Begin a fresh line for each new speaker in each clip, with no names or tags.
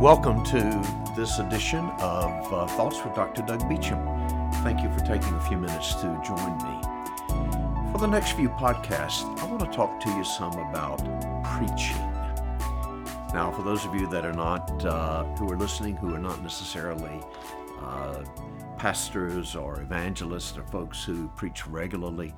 Welcome to this edition of uh, Thoughts with Dr. Doug Beacham. Thank you for taking a few minutes to join me. For the next few podcasts, I want to talk to you some about preaching. Now, for those of you that are not, uh, who are listening, who are not necessarily uh, pastors or evangelists or folks who preach regularly,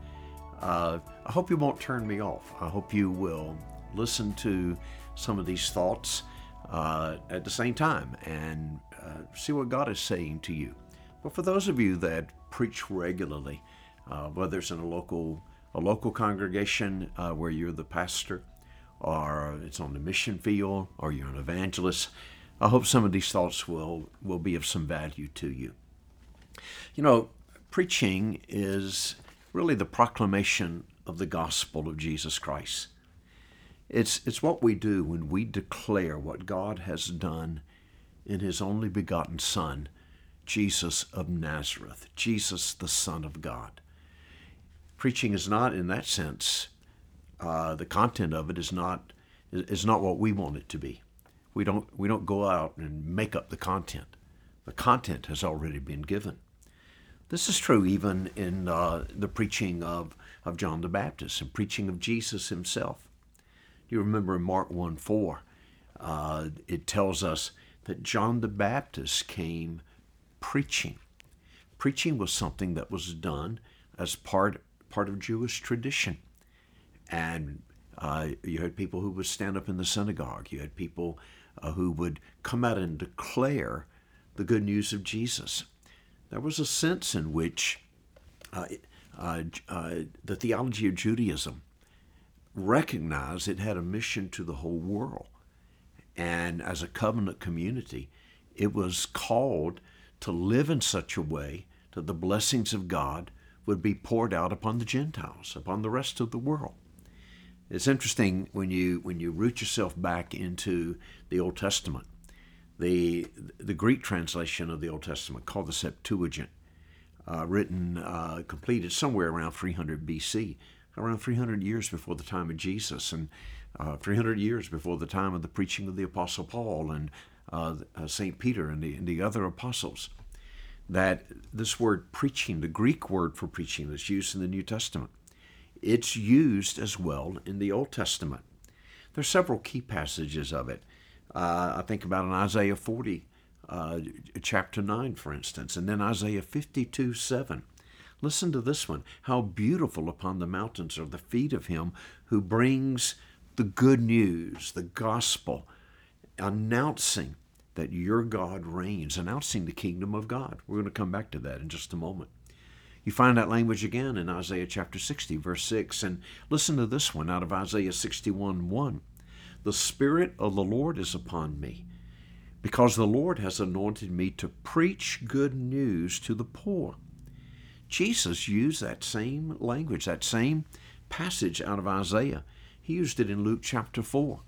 uh, I hope you won't turn me off. I hope you will listen to some of these thoughts uh, at the same time and uh, see what God is saying to you. But for those of you that preach regularly, uh, whether it's in a local a local congregation uh, where you're the pastor, or it's on the mission field, or you're an evangelist, I hope some of these thoughts will will be of some value to you. You know, preaching is really the proclamation of the gospel of Jesus Christ. It's, it's what we do when we declare what God has done in His only begotten Son, Jesus of Nazareth, Jesus the Son of God. Preaching is not, in that sense, uh, the content of it is not is not what we want it to be. We don't we don't go out and make up the content. The content has already been given. This is true even in uh, the preaching of, of John the Baptist and preaching of Jesus himself. You remember in Mark 1 4, uh, it tells us that John the Baptist came preaching. Preaching was something that was done as part, part of Jewish tradition. And uh, you had people who would stand up in the synagogue. You had people uh, who would come out and declare the good news of Jesus. There was a sense in which uh, uh, uh the theology of Judaism recognized it had a mission to the whole world. And as a covenant community, it was called to live in such a way that the blessings of God would be poured out upon the Gentiles, upon the rest of the world. It's interesting when you when you root yourself back into the Old Testament. The the Greek translation of the Old Testament called the Septuagint, uh, written uh, completed somewhere around 300 BC, around 300 years before the time of Jesus and uh, 300 years before the time of the preaching of the Apostle Paul and uh, uh, St. Peter and the, and the other apostles. That this word preaching, the Greek word for preaching that's used in the New Testament, it's used as well in the Old Testament. There's several key passages of it. Uh, I think about in Isaiah 40, uh, chapter 9, for instance, and then Isaiah 52 7. Listen to this one. How beautiful upon the mountains are the feet of him who brings the good news, the gospel, announcing that your God reigns, announcing the kingdom of God. We're going to come back to that in just a moment. You find that language again in Isaiah chapter 60, verse 6. And listen to this one out of Isaiah 61 1. The Spirit of the Lord is upon me, because the Lord has anointed me to preach good news to the poor. Jesus used that same language, that same passage out of Isaiah. He used it in Luke chapter 4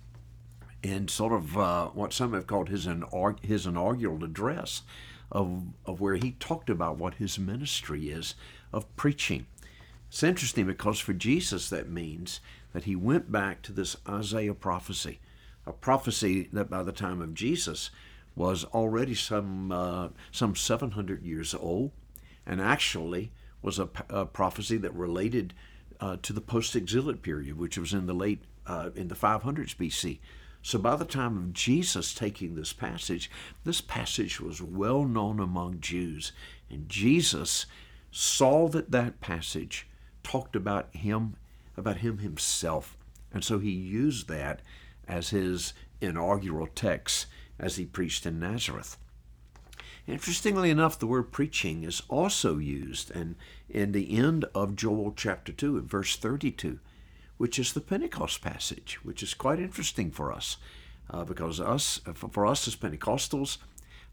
in sort of uh, what some have called his, inaug- his inaugural address of, of where he talked about what his ministry is of preaching. It's interesting because for Jesus that means that he went back to this Isaiah prophecy, a prophecy that by the time of Jesus was already some uh, some 700 years old, and actually was a, a prophecy that related uh, to the post-exilic period, which was in the late uh, in the 500s BC. So by the time of Jesus taking this passage, this passage was well known among Jews, and Jesus saw that that passage talked about him, about him himself, and so he used that as his inaugural text as he preached in Nazareth. Interestingly enough, the word preaching is also used and in the end of Joel chapter 2 at verse 32, which is the Pentecost passage, which is quite interesting for us uh, because us for us as Pentecostals,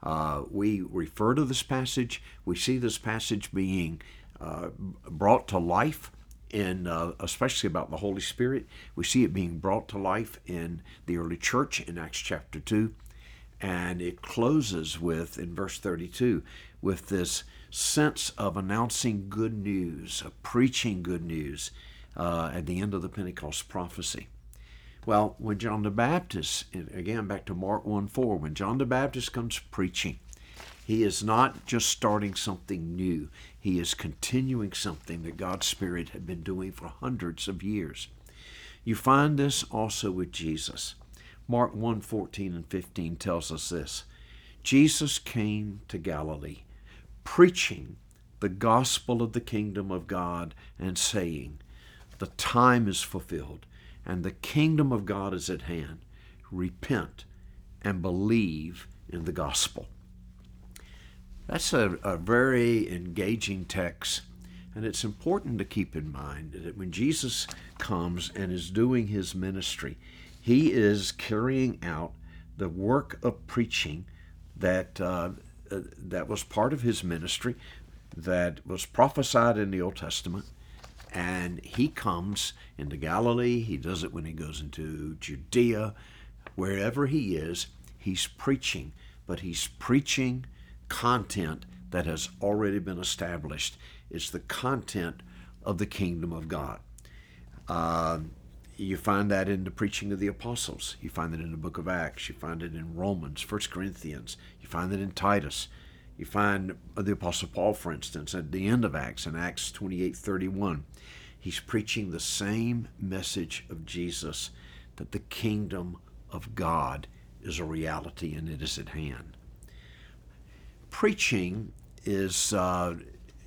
uh, we refer to this passage. We see this passage being uh, brought to life in, uh, especially about the Holy Spirit. We see it being brought to life in the early church in Acts chapter 2. And it closes with, in verse 32, with this sense of announcing good news, of preaching good news uh, at the end of the Pentecost prophecy. Well, when John the Baptist, again back to Mark 1 4, when John the Baptist comes preaching, he is not just starting something new, he is continuing something that God's Spirit had been doing for hundreds of years. You find this also with Jesus. Mark 1 14 and 15 tells us this Jesus came to Galilee, preaching the gospel of the kingdom of God and saying, The time is fulfilled and the kingdom of God is at hand. Repent and believe in the gospel. That's a, a very engaging text. And it's important to keep in mind that when Jesus comes and is doing his ministry, he is carrying out the work of preaching that uh, uh, that was part of his ministry, that was prophesied in the Old Testament, and he comes into Galilee. He does it when he goes into Judea, wherever he is. He's preaching, but he's preaching content that has already been established. It's the content of the kingdom of God. Uh, you find that in the preaching of the apostles. You find it in the book of Acts. You find it in Romans, First Corinthians. You find it in Titus. You find the apostle Paul, for instance, at the end of Acts, in Acts 28 31. He's preaching the same message of Jesus that the kingdom of God is a reality and it is at hand preaching is uh,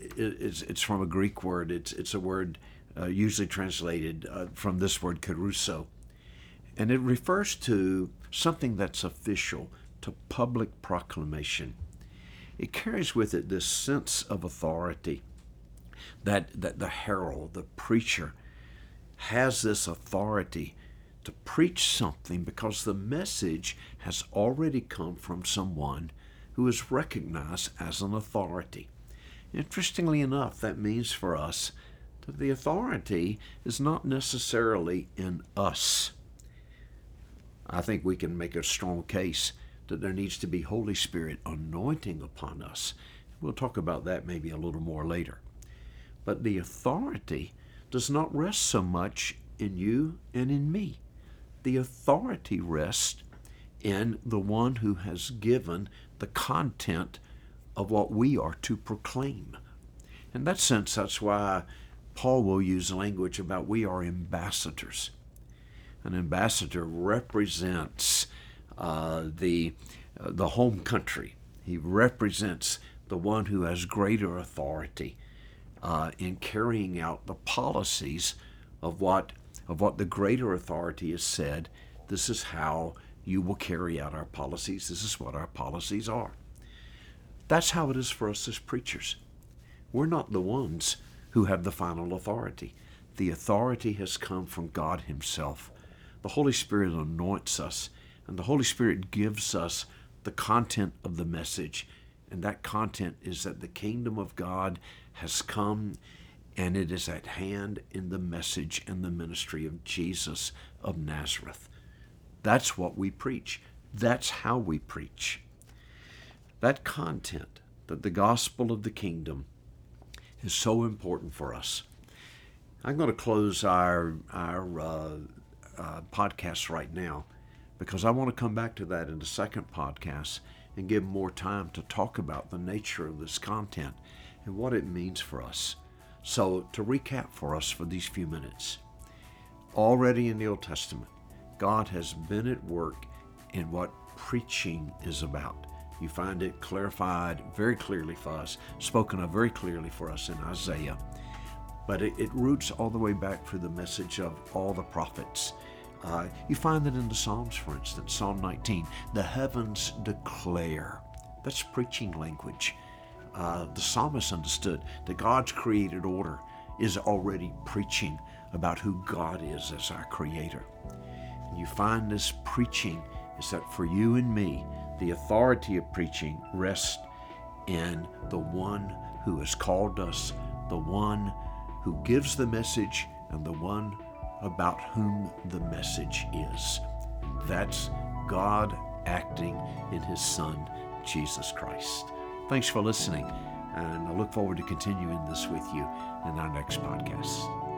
it's, it's from a Greek word. It's it's a word uh, usually translated uh, from this word kerusso. and it refers to something that's official, to public proclamation. It carries with it this sense of authority that that the herald, the preacher, has this authority to preach something because the message has already come from someone who is recognized as an authority. Interestingly enough, that means for us that the authority is not necessarily in us. I think we can make a strong case that there needs to be Holy Spirit anointing upon us. We'll talk about that maybe a little more later. But the authority does not rest so much in you and in me. The authority rests in the one who has given the content of what we are to proclaim. In that sense, that's why Paul will use language about we are ambassadors. An ambassador represents uh, the, uh, the home country, he represents the one who has greater authority uh, in carrying out the policies of what, of what the greater authority has said. This is how you will carry out our policies. This is what our policies are. That's how it is for us as preachers. We're not the ones who have the final authority. The authority has come from God Himself. The Holy Spirit anoints us, and the Holy Spirit gives us the content of the message. And that content is that the kingdom of God has come and it is at hand in the message and the ministry of Jesus of Nazareth. That's what we preach. That's how we preach. That content, that the gospel of the kingdom, is so important for us. I'm going to close our our uh, uh, podcast right now because I want to come back to that in the second podcast and give more time to talk about the nature of this content and what it means for us. So, to recap for us for these few minutes, already in the Old Testament, God has been at work in what preaching is about. You find it clarified very clearly for us, spoken of very clearly for us in Isaiah. But it, it roots all the way back through the message of all the prophets. Uh, you find that in the Psalms, for instance, Psalm 19, the heavens declare. That's preaching language. Uh, the psalmist understood that God's created order is already preaching about who God is as our creator And you find this preaching is that for you and me, the authority of preaching rests in the one who has called us, the one who gives the message, and the one about whom the message is. That's God acting in His Son, Jesus Christ. Thanks for listening, and I look forward to continuing this with you in our next podcast.